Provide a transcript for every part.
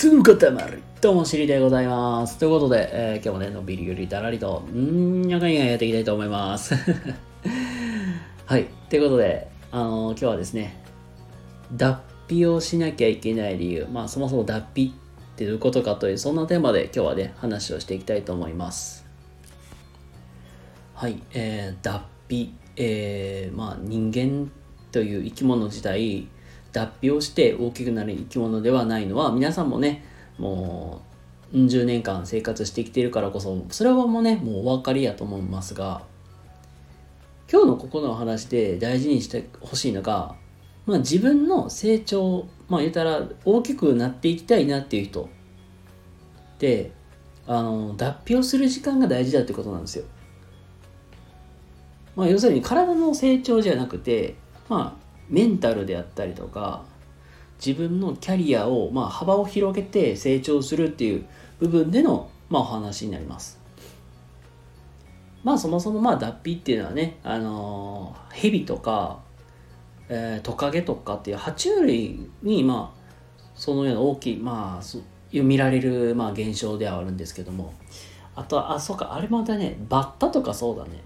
質の塊どうも、しりでございます。ということで、えー今日もね、のびりよりだらりと、うーん、やかんややっていきたいと思います。はい。ということで、あのー今日はですね、脱皮をしなきゃいけない理由、まあ、そもそも脱皮ってどういうことかという、そんなテーマで今日はね、話をしていきたいと思います。はい、えー、脱皮、えー、まあ人間という生き物自体脱皮をして大きくなる生き物ではないのは皆さんもねもううん十年間生活してきているからこそそれはもうねもうお分かりやと思いますが今日のここのお話で大事にしてほしいのが、まあ、自分の成長まあ言ったら大きくなっていきたいなっていう人であの脱皮をする時間が大事だってことなんですよ。まあ、要するに体の成長じゃなくて、まあ、メンタルであったりとか自分のキャリアを、まあ、幅を広げて成長するっていう部分での、まあ、お話になります。まあそもそもまあ脱皮っていうのはね、あのー、蛇とか、えートカゲとかっていう爬虫類にまあそのような大きいまあそ見られるまあ現象ではあるんですけどもあとはあそうかあれまたねバッタとかそうだね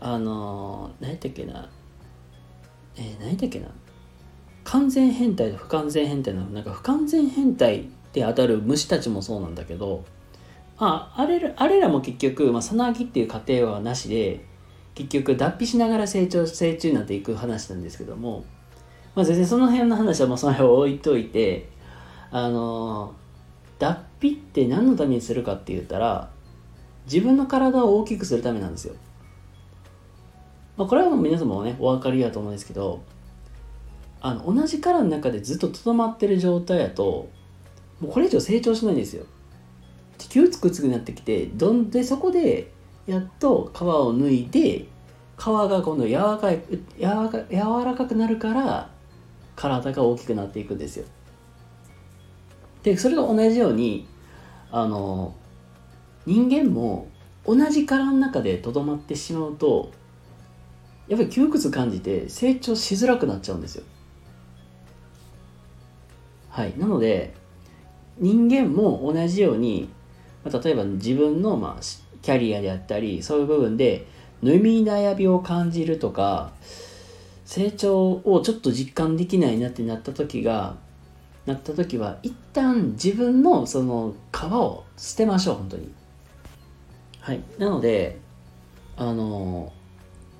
あのー、何やったっけなえー、何やっけな？完全変態と不完全変態の？なんか不完全変態で当たる虫たちもそうなんだけどまああれあれらも結局、まあ、さなぎっていう過程はなしで結局脱皮しながら成長成虫になっていく話なんですけどもまあ全然その辺の話はまあその辺を置いといてあの、脱皮って何のためにするかって言ったら自分の体を大きくするためなんですよ。まあ、これはもう皆様もねお分かりやと思うんですけどあの同じ殻の中でずっととどまってる状態やともうこれ以上成長しないんですよ。窮つくつくなってきてどんでそこでやっと皮を脱いで皮が今度柔らかい柔らか柔らかくなるから体が大きくなっていくんですよ。でそれと同じようにあの人間も同じ殻の中でとどまってしまうとやっぱり窮屈感じて成長しづらくなっちゃうんですよ。はい。なので、人間も同じように、まあ、例えば自分の、まあ、キャリアであったり、そういう部分で、飲み悩みを感じるとか、成長をちょっと実感できないなってなった時が、なった時は、一旦自分のその皮を捨てましょう、本当に。はい。なので、あの、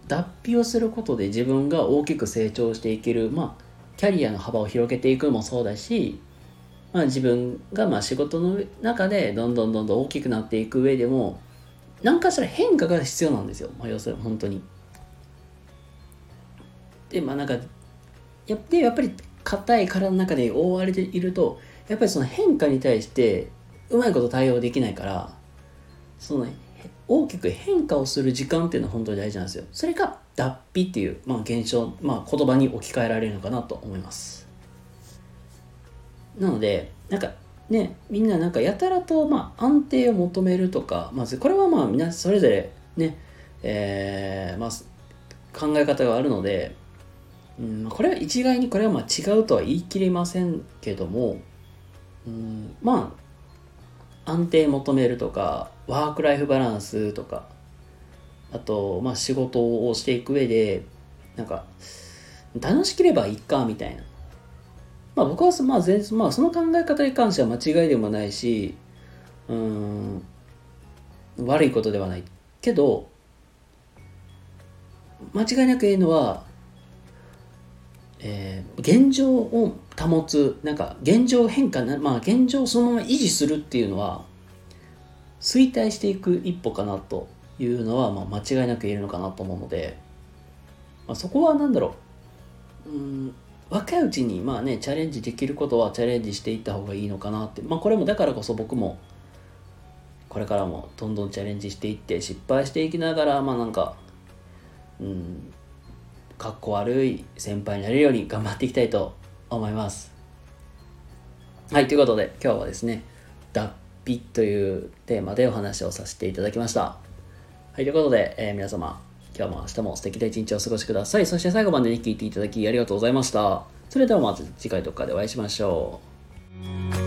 脱皮をすることで自分が大きく成長していける、まあ、キャリアの幅を広げていくもそうだし、まあ、自分がまあ仕事の中でどんどんどんどん大きくなっていく上でも何かしら変化が必要なんですよ、まあ、要するに本当に。でまあなんかやでやっぱり硬い殻の中で覆われているとやっぱりその変化に対してうまいこと対応できないからその大きく変化をする時間っていうのは本当に大事なんですよ。それが脱皮っていう、まあ、現象、まあ、言葉に置き換えられるのかなと思います。なので、なんかね、みんななんかやたらと、まあ、安定を求めるとか、まずこれはまあ皆それぞれね、えーまあ、考え方があるので、うん、これは一概にこれはまあ違うとは言い切れませんけども、うん、まあ安定求めるとかワークライフバランスとかあとまあ仕事をしていく上でなんか楽しければいいかみたいな。まあ僕はまあ全まあその考え方に関しては間違いでもないしうん悪いことではない。けど間違いなく言えるのはえー、現状を保つなんか現状変化なまあ現状をそのまま維持するっていうのは衰退していく一歩かなというのは、まあ、間違いなく言えるのかなと思うので、まあ、そこは何だろう。うん若いうちにまあねチャレンジできることはチャレンジしていった方がいいのかなって。まあこれもだからこそ僕もこれからもどんどんチャレンジしていって失敗していきながらまあなんかうんかっこ悪い先輩になれるように頑張っていきたいと思います。はいということで今日はですね脱皮というテーマでお話をさせていただきました。はいということで、えー皆様今日も明日も素敵な一日をお過ごしください。そして最後まで、ね、聞いていただきありがとうございました。それではまた次回とかでお会いしましょう。